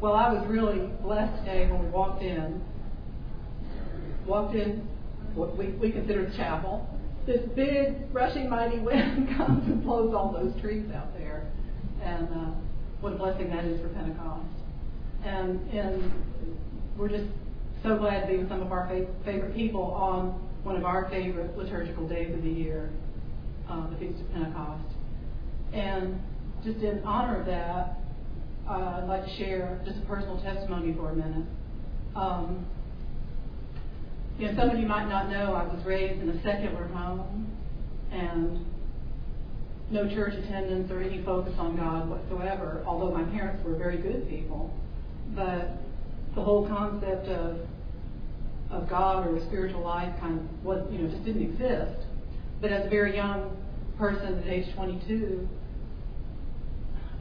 Well, I was really blessed today when we walked in. Walked in what we, we consider chapel. This big, rushing, mighty wind comes and blows all those trees out there. And uh, what a blessing that is for Pentecost. And, and we're just so glad to be with some of our favorite people on one of our favorite liturgical days of the year, uh, the Feast of Pentecost. And just in honor of that, I'd like to share just a personal testimony for a minute. Um, you know, some of you might not know I was raised in a secular home and no church attendance or any focus on God whatsoever, although my parents were very good people. But the whole concept of of God or a spiritual life kind of was you know just didn't exist. But as a very young person at age 22,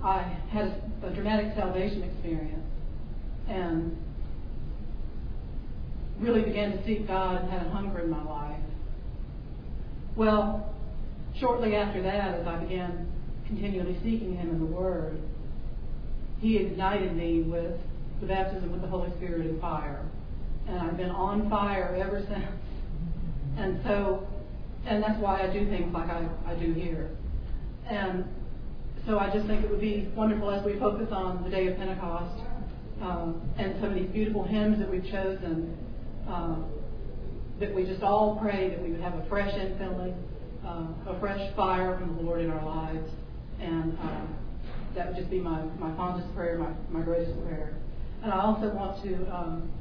I had a, dramatic salvation experience and really began to seek God and had a hunger in my life. Well, shortly after that, as I began continually seeking Him in the Word, He ignited me with the baptism with the Holy Spirit and fire. And I've been on fire ever since. And so, and that's why I do things like I, I do here. And so I just think it would be wonderful as we focus on the day of Pentecost um, and some of these beautiful hymns that we've chosen, um, that we just all pray that we would have a fresh infilling, uh, a fresh fire from the Lord in our lives. And um, that would just be my, my fondest prayer, my, my greatest prayer. And I also want to um,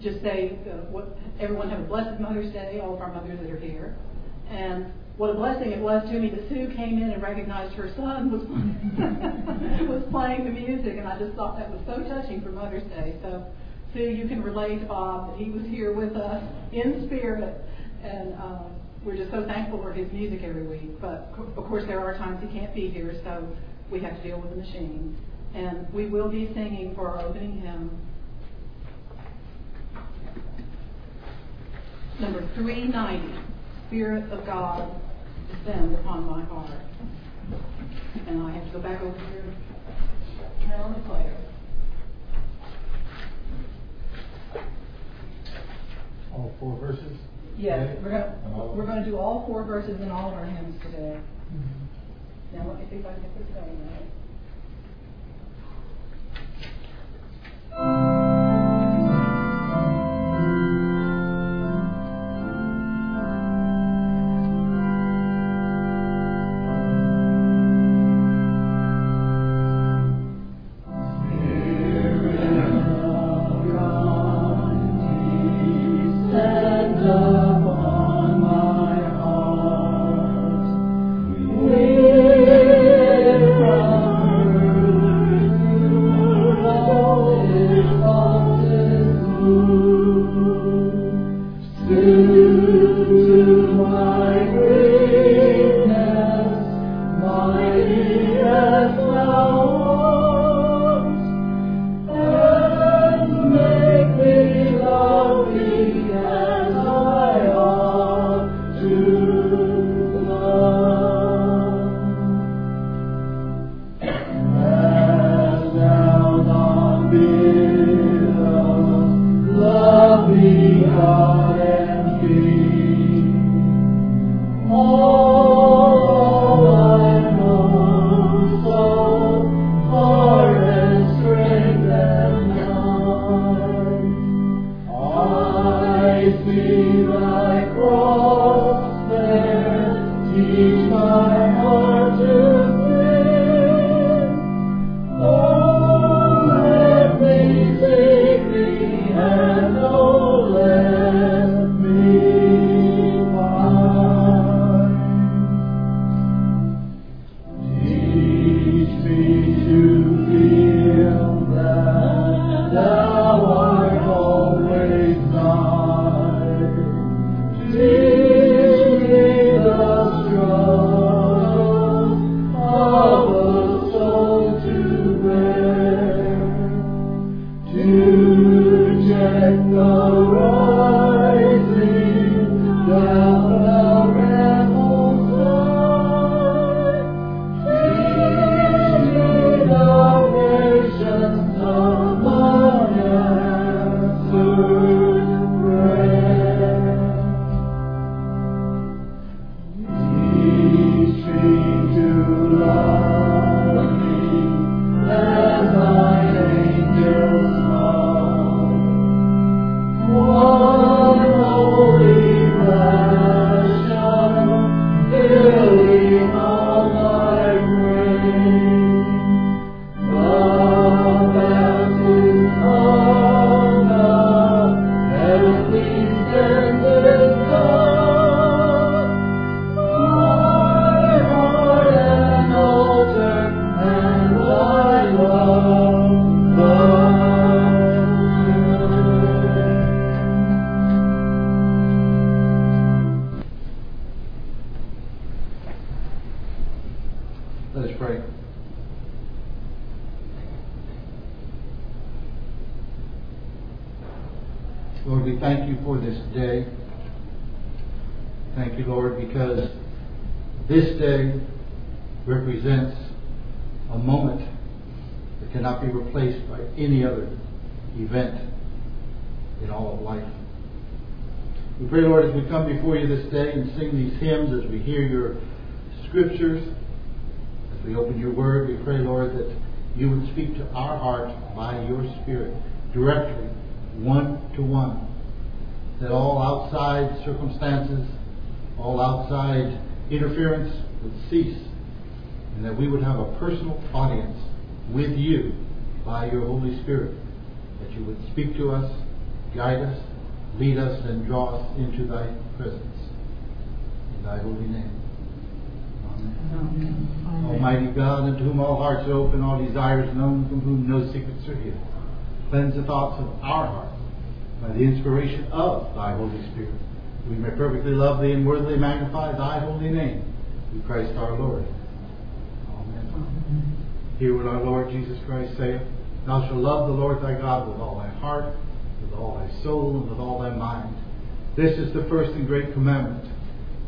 just say, uh, what, everyone have a blessed Mother's Day, all of our mothers that are here. And what a blessing it was to me that Sue came in and recognized her son was was playing the music, and I just thought that was so touching for Mother's Day. So, Sue, you can relate to Bob that he was here with us in spirit, and uh, we're just so thankful for his music every week. But of course, there are times he can't be here, so we have to deal with the machine. And we will be singing for our opening hymn. Number 390, Spirit of God, descend upon my heart. And I have to go back over here turn on the Claire. All four verses? Yes, we're going we're going to do all four verses in all of our hymns today. Mm-hmm. Now let me see if I can get this going right. Any other event in all of life. We pray, Lord, as we come before you this day and sing these hymns, as we hear your scriptures, as we open your word, we pray, Lord, that you would speak to our hearts by your Spirit directly, one to one. That all outside circumstances, all outside interference would cease, and that we would have a personal audience with you by your Holy Spirit, that you would speak to us, guide us, lead us, and draw us into thy presence. In thy holy name. Amen. Amen. Almighty God, unto whom all hearts are open, all desires known, from whom no secrets are hid, cleanse the thoughts of our hearts by the inspiration of thy Holy Spirit. We may perfectly love thee and worthily magnify thy holy name through Christ our Lord. Hear what our Lord Jesus Christ saith. Thou shalt love the Lord thy God with all thy heart, with all thy soul, and with all thy mind. This is the first and great commandment.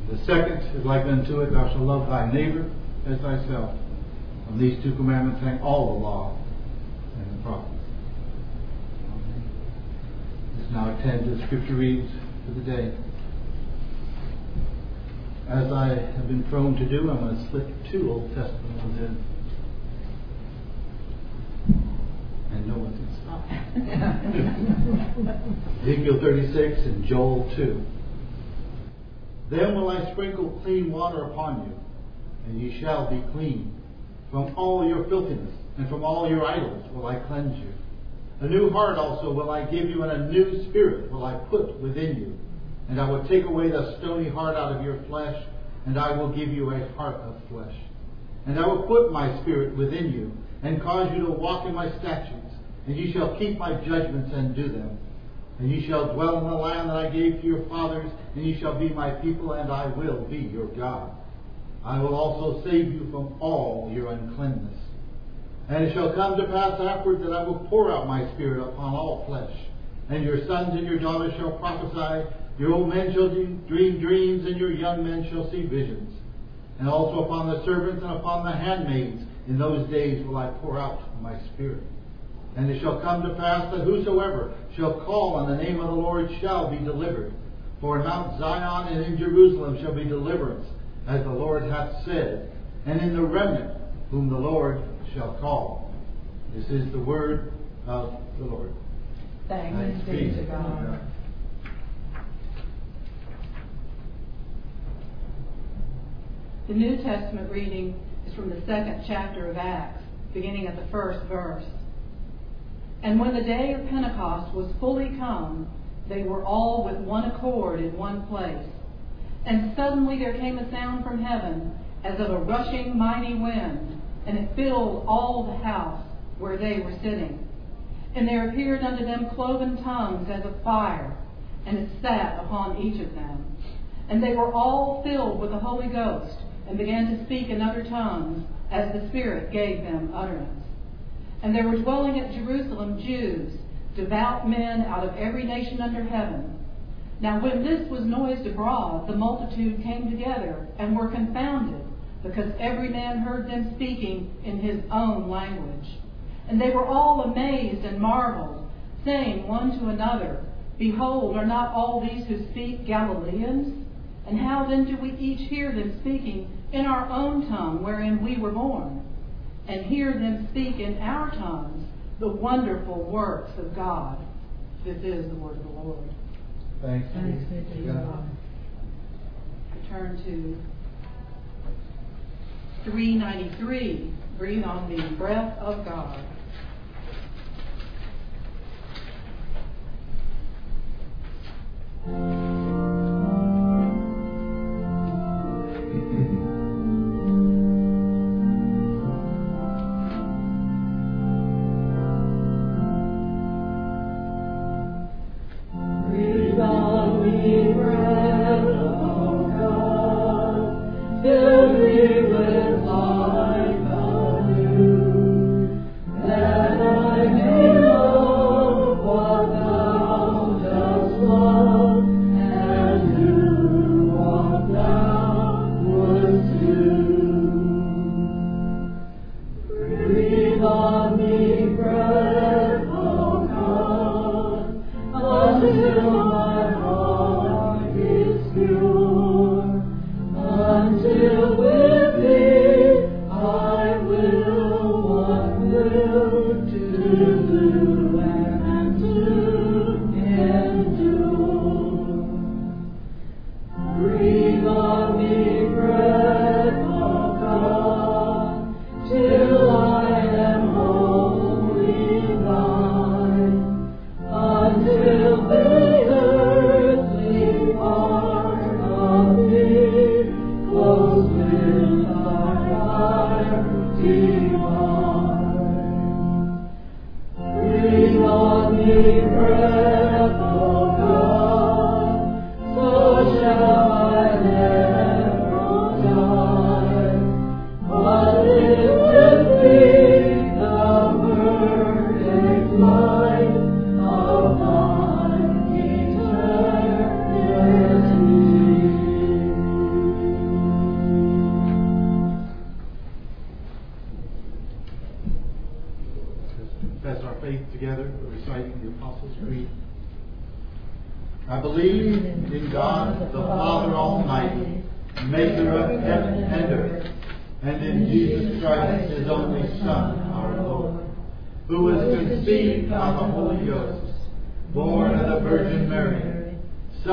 The second is like unto it, thou shalt love thy neighbor as thyself. On these two commandments hang all the law and the prophets. Let's now attend to the scripture reads for the day. As I have been prone to do, I'm going to slip two Old Testament ones in. And no one can stop. Ezekiel 36 and Joel 2. Then will I sprinkle clean water upon you, and ye shall be clean. From all your filthiness and from all your idols will I cleanse you. A new heart also will I give you, and a new spirit will I put within you. And I will take away the stony heart out of your flesh, and I will give you a heart of flesh. And I will put my spirit within you, and cause you to walk in my statutes, and you shall keep my judgments and do them. And you shall dwell in the land that I gave to your fathers, and you shall be my people, and I will be your God. I will also save you from all your uncleanness. And it shall come to pass afterward that I will pour out my spirit upon all flesh. And your sons and your daughters shall prophesy, your old men shall dream dreams, and your young men shall see visions. And also upon the servants and upon the handmaids in those days will I pour out my spirit. And it shall come to pass that whosoever shall call on the name of the Lord shall be delivered. For in Mount Zion and in Jerusalem shall be deliverance, as the Lord hath said, and in the remnant whom the Lord shall call. This is the word of the Lord. Thanks, Thanks be to God. The New Testament reading is from the second chapter of Acts, beginning at the first verse. And when the day of Pentecost was fully come, they were all with one accord in one place. And suddenly there came a sound from heaven as of a rushing mighty wind, and it filled all the house where they were sitting. And there appeared unto them cloven tongues as of fire, and it sat upon each of them. And they were all filled with the Holy Ghost and began to speak in other tongues as the Spirit gave them utterance. And there were dwelling at Jerusalem Jews, devout men out of every nation under heaven. Now when this was noised abroad, the multitude came together and were confounded, because every man heard them speaking in his own language. And they were all amazed and marveled, saying one to another, Behold, are not all these who speak Galileans? And how then do we each hear them speaking in our own tongue wherein we were born, and hear them speak in our tongues the wonderful works of God. This is the word of the Lord. Thanks, Thanks be to God. I turn to 393, Breathe on Me, Breath of God.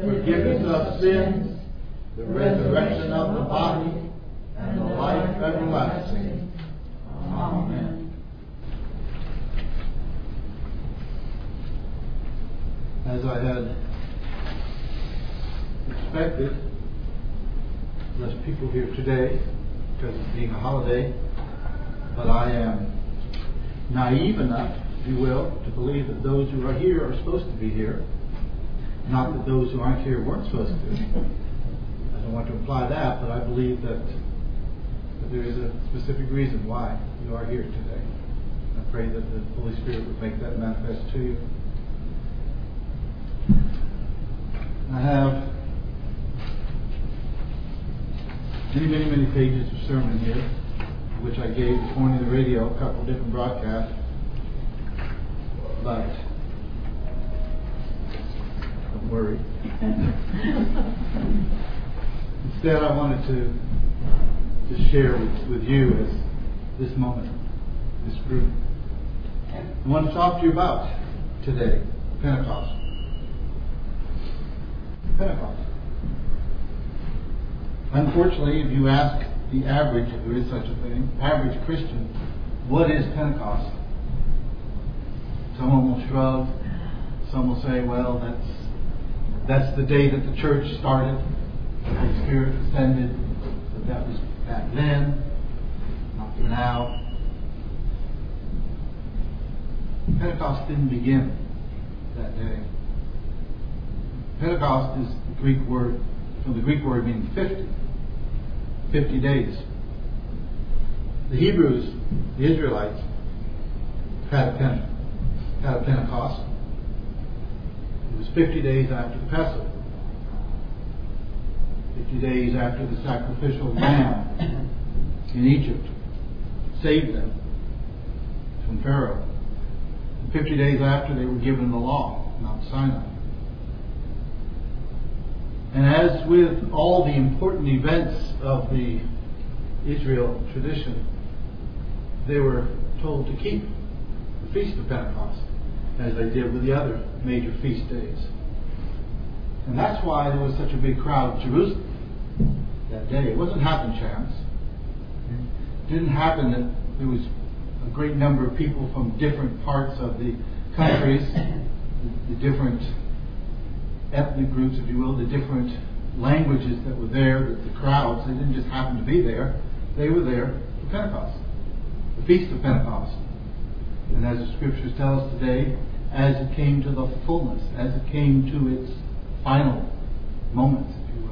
forgiveness of sins, the resurrection of the body, and the life everlasting. Amen. as I had expected. Less people here today because of being a holiday, but I am naive enough, if you will, to believe that those who are here are supposed to be here. Not that those who aren't here weren't supposed to. I don't want to imply that, but I believe that, that there is a specific reason why you are here today. I pray that the Holy Spirit would make that manifest to you. I have many, many, many pages of sermon here, which I gave this morning on the radio, a couple different broadcasts. But worry. Instead, I wanted to to share with, with you as this moment, this group. I want to talk to you about today, Pentecost. Pentecost. Unfortunately, if you ask the average, if there is such a thing, average Christian, what is Pentecost? Someone will shrug. Some will say, well, that's that's the day that the church started. The Holy Spirit descended. But that was back then, not for now. Pentecost didn't begin that day. Pentecost is the Greek word, from the Greek word meaning 50. 50 days. The Hebrews, the Israelites, had a, Pente- had a Pentecost. It was 50 days after the Passover. 50 days after the sacrificial lamb in Egypt saved them from Pharaoh. Fifty days after, they were given the law, Mount Sinai. And as with all the important events of the Israel tradition, they were told to keep the Feast of Pentecost, as they did with the other major feast days. And that's why there was such a big crowd in Jerusalem that day. It wasn't happen chance. It didn't happen that there was a great number of people from different parts of the countries, the different ethnic groups, if you will, the different languages that were there, that the crowds, they didn't just happen to be there. They were there for Pentecost, the Feast of Pentecost. And as the scriptures tell us today, as it came to the fullness, as it came to its final moments, if you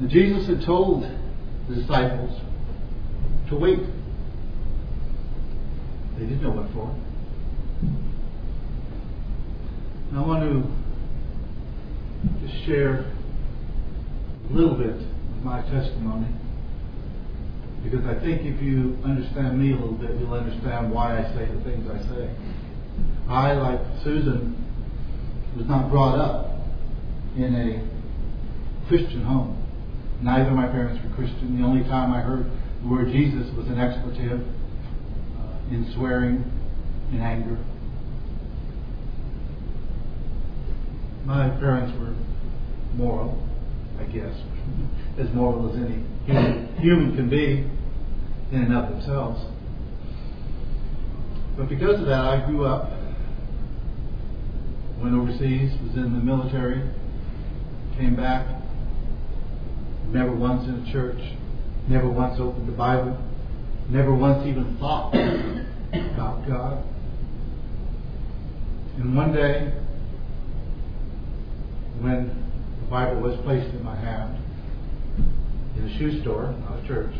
will. Jesus had told the disciples to wait. They didn't know what for. And I want to just share a little bit of my testimony because I think if you understand me a little bit, you'll understand why I say the things I say. I, like Susan, was not brought up in a Christian home. Neither of my parents were Christian. The only time I heard the word Jesus was an expletive uh, in swearing, in anger. My parents were moral, I guess, as moral as any human, human can be in and of themselves. But because of that, I grew up, went overseas, was in the military, came back, never once in a church, never once opened the Bible, never once even thought about God. And one day, when the Bible was placed in my hand, in a shoe store, not a church,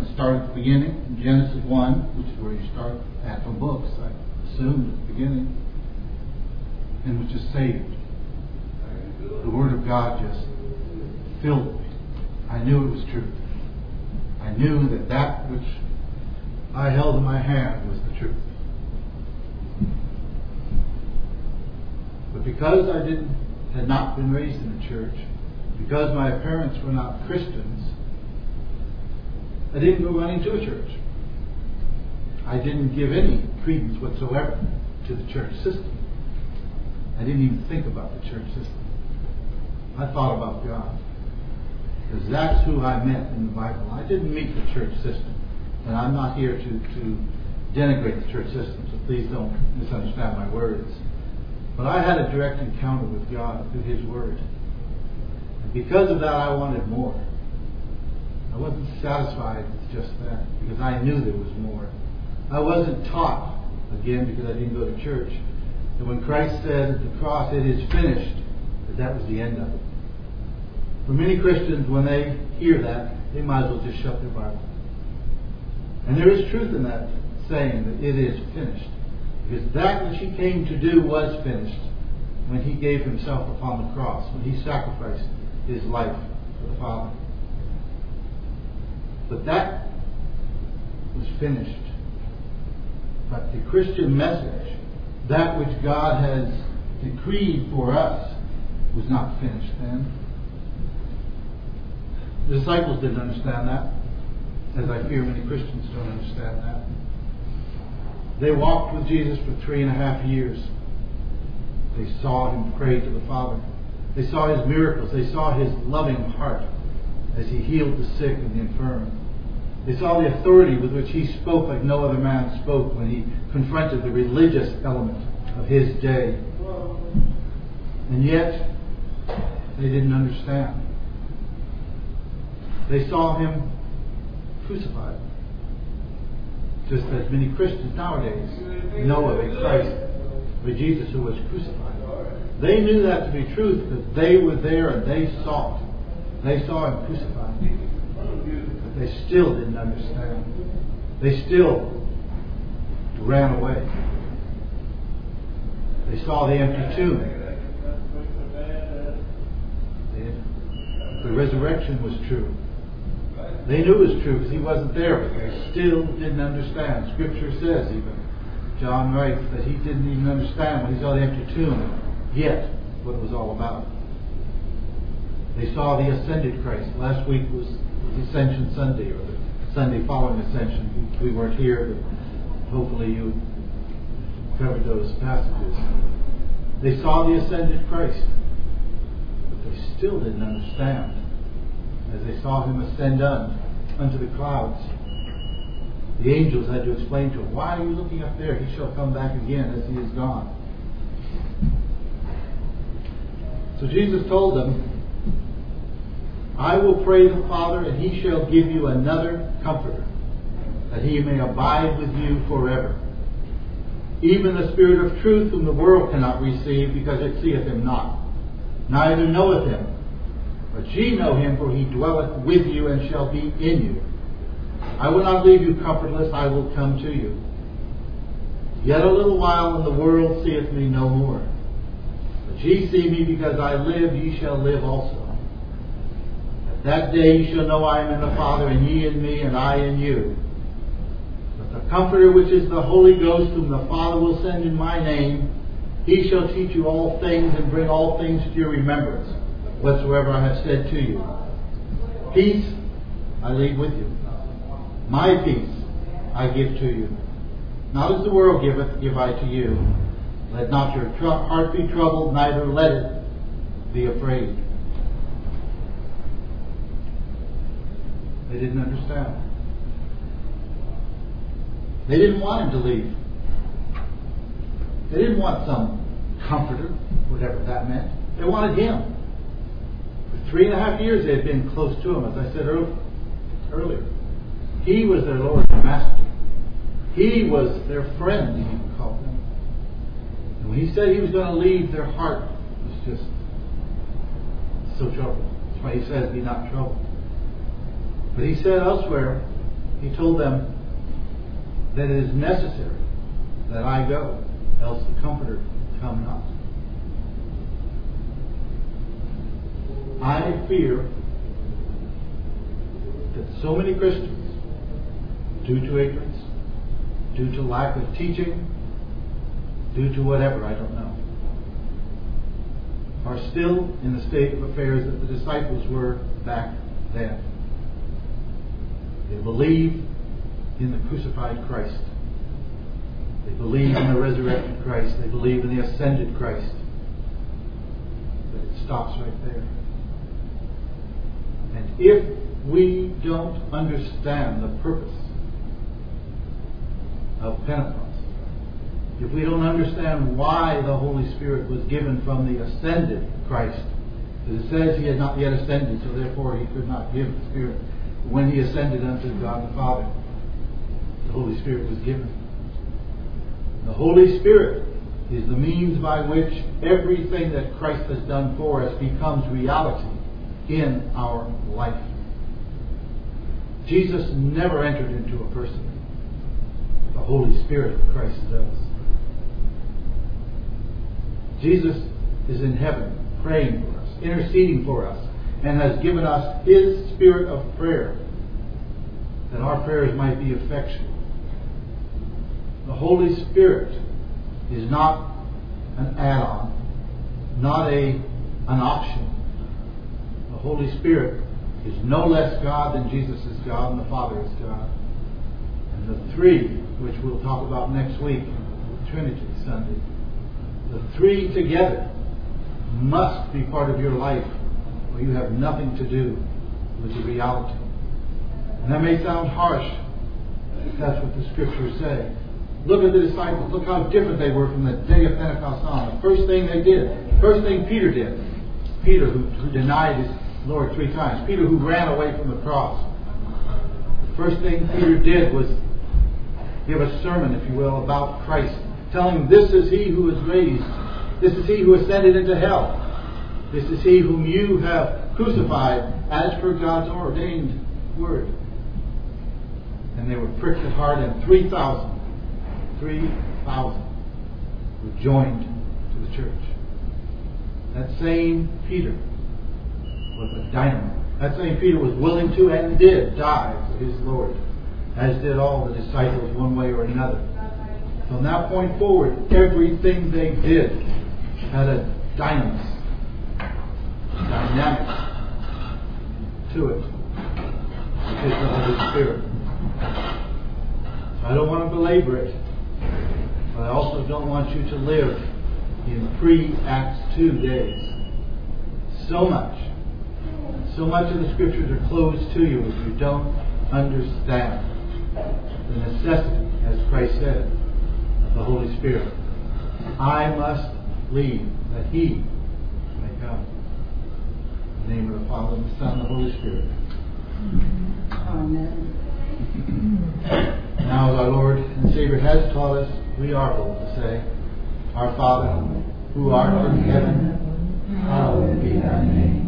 I started at the beginning, Genesis 1, which is where you start at from books, I assumed at the beginning, and was just saved. The Word of God just filled me. I knew it was true. I knew that that which I held in my hand was the truth. But because I didn't had not been raised in the church, because my parents were not Christians, I didn't go running to a church. I didn't give any credence whatsoever to the church system. I didn't even think about the church system. I thought about God. Because that's who I met in the Bible. I didn't meet the church system. And I'm not here to, to denigrate the church system, so please don't misunderstand my words. But I had a direct encounter with God through His Word. And because of that, I wanted more. I wasn't satisfied with just that because I knew there was more. I wasn't taught, again, because I didn't go to church, that when Christ said at the cross, it is finished, that that was the end of it. For many Christians, when they hear that, they might as well just shut their Bible. And there is truth in that saying that it is finished. Because that which he came to do was finished when he gave himself upon the cross, when he sacrificed his life for the Father. But that was finished. But the Christian message, that which God has decreed for us, was not finished then. The disciples didn't understand that, as I fear many Christians don't understand that. They walked with Jesus for three and a half years. They saw him pray to the Father. They saw his miracles. They saw his loving heart as he healed the sick and the infirm. They saw the authority with which he spoke like no other man spoke when he confronted the religious element of his day. And yet, they didn't understand. They saw him crucified. Just as many Christians nowadays know of a Christ, of a Jesus who was crucified. They knew that to be truth because they were there and they saw it. They saw him crucified. But they still didn't understand. They still ran away. They saw the empty tomb. the resurrection was true. They knew it was true because he wasn't there, but they still didn't understand. Scripture says even, John writes that he didn't even understand when he saw the empty tomb yet what it was all about. They saw the ascended Christ. Last week was, was Ascension Sunday, or the Sunday following Ascension. We weren't here, but hopefully you covered those passages. They saw the ascended Christ, but they still didn't understand as they saw him ascend un, unto the clouds. The angels had to explain to him, Why are you looking up there? He shall come back again as he is gone. So Jesus told them, I will pray the Father, and he shall give you another comforter, that he may abide with you forever. Even the Spirit of truth, whom the world cannot receive, because it seeth him not, neither knoweth him. But ye know him, for he dwelleth with you and shall be in you. I will not leave you comfortless, I will come to you. Yet a little while, and the world seeth me no more. But ye see me, because I live, ye shall live also. At that day ye shall know I am in the Father, and ye in me, and I in you. But the Comforter, which is the Holy Ghost, whom the Father will send in my name, he shall teach you all things, and bring all things to your remembrance, whatsoever I have said to you. Peace I leave with you. My peace I give to you. Not as the world giveth, give I to you. Let not your heart be troubled, neither let it be afraid. They didn't understand. They didn't want him to leave. They didn't want some comforter, whatever that meant. They wanted him. Three and a half years they had been close to him, as I said earlier. He was their Lord and Master. He was their friend, he even called them. And when he said he was going to leave, their heart was just so troubled. That's why he says, Be not troubled. But he said elsewhere, he told them that it is necessary that I go, else the Comforter come not. I fear that so many Christians due to ignorance, due to lack of teaching, due to whatever, I don't know, are still in the state of affairs that the disciples were back then. They believe in the crucified Christ. They believe in the resurrected Christ. They believe in the ascended Christ. But it stops right there. And if we don't understand the purpose of Pentecost. If we don't understand why the Holy Spirit was given from the ascended Christ, it says he had not yet ascended, so therefore he could not give the Spirit. When he ascended unto God the Father, the Holy Spirit was given. The Holy Spirit is the means by which everything that Christ has done for us becomes reality in our life. Jesus never entered into a person the Holy Spirit of Christ does. Jesus is in heaven praying for us, interceding for us, and has given us His spirit of prayer that our prayers might be effectual. The Holy Spirit is not an add on, not a, an option. The Holy Spirit is no less God than Jesus is God and the Father is God. And the three which we'll talk about next week, Trinity Sunday. The three together must be part of your life, or you have nothing to do with the reality. And that may sound harsh, but that's what the scriptures say. Look at the disciples. Look how different they were from the day of Pentecost on. The first thing they did, first thing Peter did, Peter who, who denied his Lord three times, Peter who ran away from the cross. First thing Peter did was give a sermon, if you will, about Christ, telling this is he who was raised, this is he who ascended into hell, this is he whom you have crucified as per God's ordained word. And they were pricked at heart, and 3,000, 3,000 were joined to the church. That same Peter was a dynamo That St. Peter was willing to and did die for his Lord, as did all the disciples one way or another. From that point forward, everything they did had a dynamic, dynamic to it, which is the Holy Spirit. I don't want to belabor it, but I also don't want you to live in pre-Acts 2 days. So much, so much of the scriptures are closed to you if you don't understand the necessity, as Christ said, of the Holy Spirit. I must leave that He may come. In the name of the Father, and the Son, and the Holy Spirit. Amen. Now, as our Lord and Savior has taught us, we are bold to say, Our Father, who art in heaven, hallowed be thy name.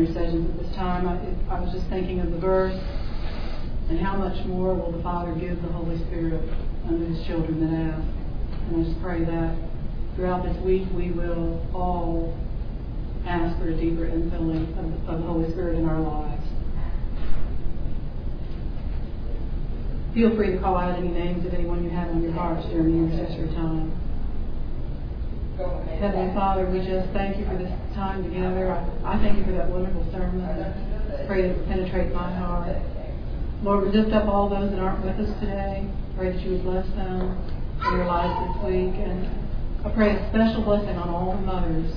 intercessions at this time. I, I was just thinking of the verse, and how much more will the Father give the Holy Spirit unto His children that ask? And I just pray that throughout this week we will all ask for a deeper infilling of, of the Holy Spirit in our lives. Feel free to call out any names of anyone you have on your hearts during the intercessory time. Heavenly Father, we just thank you for this time together. I, thank you for that wonderful sermon. I pray that it penetrates my heart. Lord, we lift up all those that aren't with us today. Pray that you would bless them in their lives this week. And I pray a special blessing on all the mothers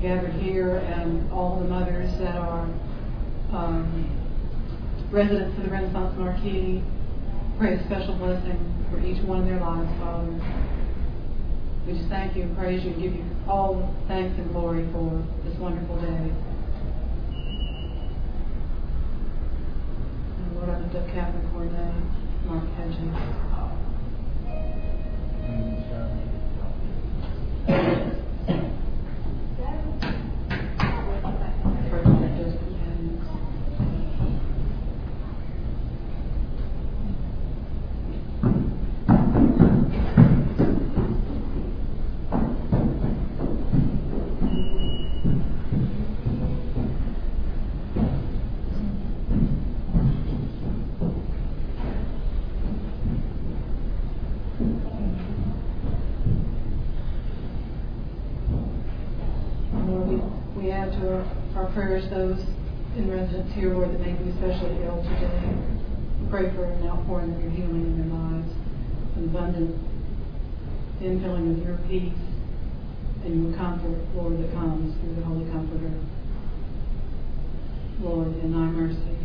gathered here and all the mothers that are um, residents of the Renaissance Marquis. Pray a special blessing for each one of their lives, Father. We just thank you and praise you and give you all thanks and glory for this wonderful day. And Lord, I lift up Catherine Cornet, Mark Hedges. Pray our prayers those in residence here, Lord, that may be especially ill today. We pray for an outpouring of your healing in their lives, an abundant infilling of your peace and your comfort, Lord, that comes through the Holy Comforter. Lord, in thy mercy,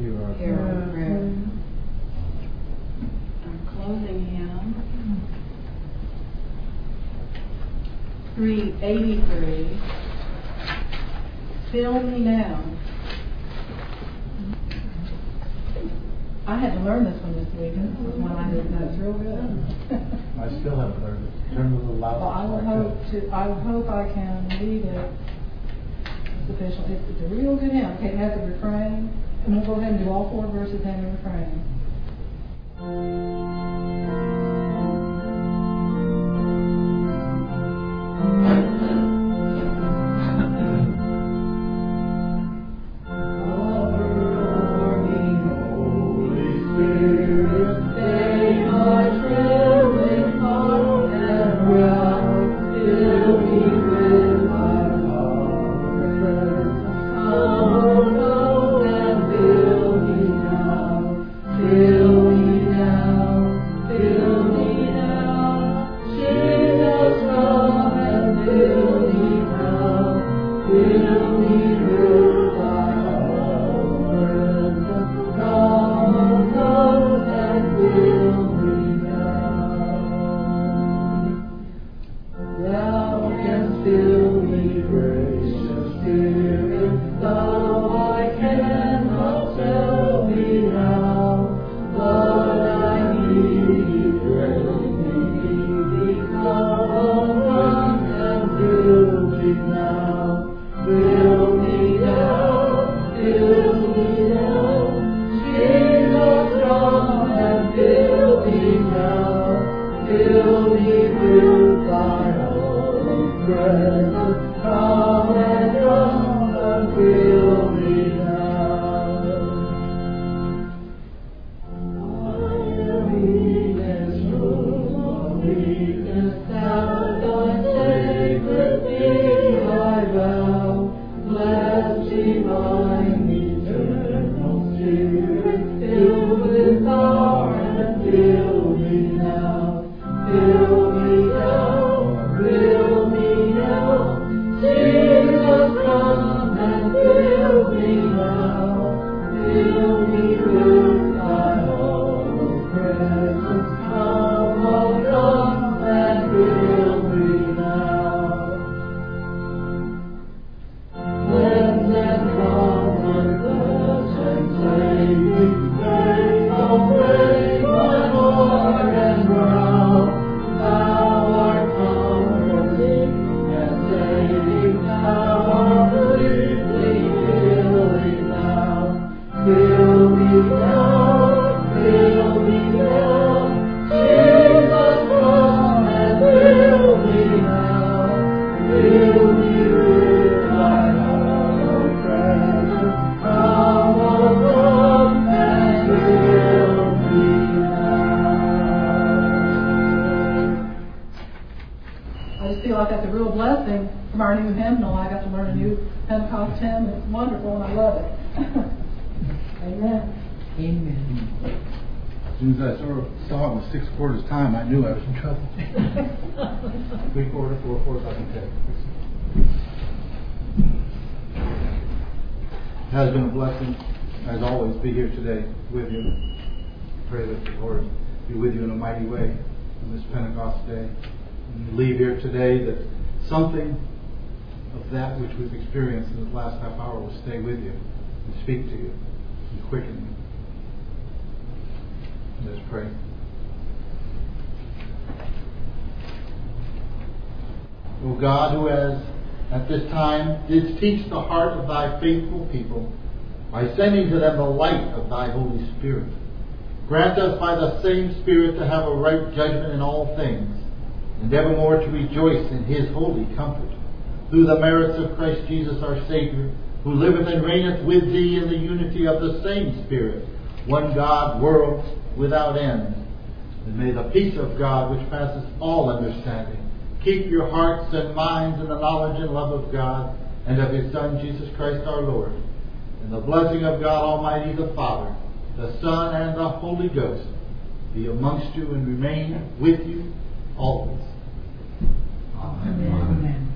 You are hear our prayer. Our closing hymn. 383. Fill me now. I had to learn this one this week. This was one I didn't know. It's real good. I still haven't learned it. Turn a little louder. Well, I will hope to, I hope I can lead it sufficiently. It's, it's a real good hymn. Okay, it has a refrain. And we'll go ahead and do all four verses and the refrain. Something of that which we've experienced in this last half hour will stay with you and speak to you and quicken you. Let's pray. O God, who has at this time didst teach the heart of thy faithful people by sending to them the light of thy Holy Spirit, grant us by the same Spirit to have a right judgment in all things and evermore to rejoice in his holy comfort. Through the merits of Christ Jesus our Savior, who liveth and reigneth with thee in the unity of the same Spirit, one God, world without end. And may the peace of God, which passes all understanding, keep your hearts and minds in the knowledge and love of God and of his Son, Jesus Christ our Lord. And the blessing of God Almighty, the Father, the Son, and the Holy Ghost be amongst you and remain with you always. Amen. Amen.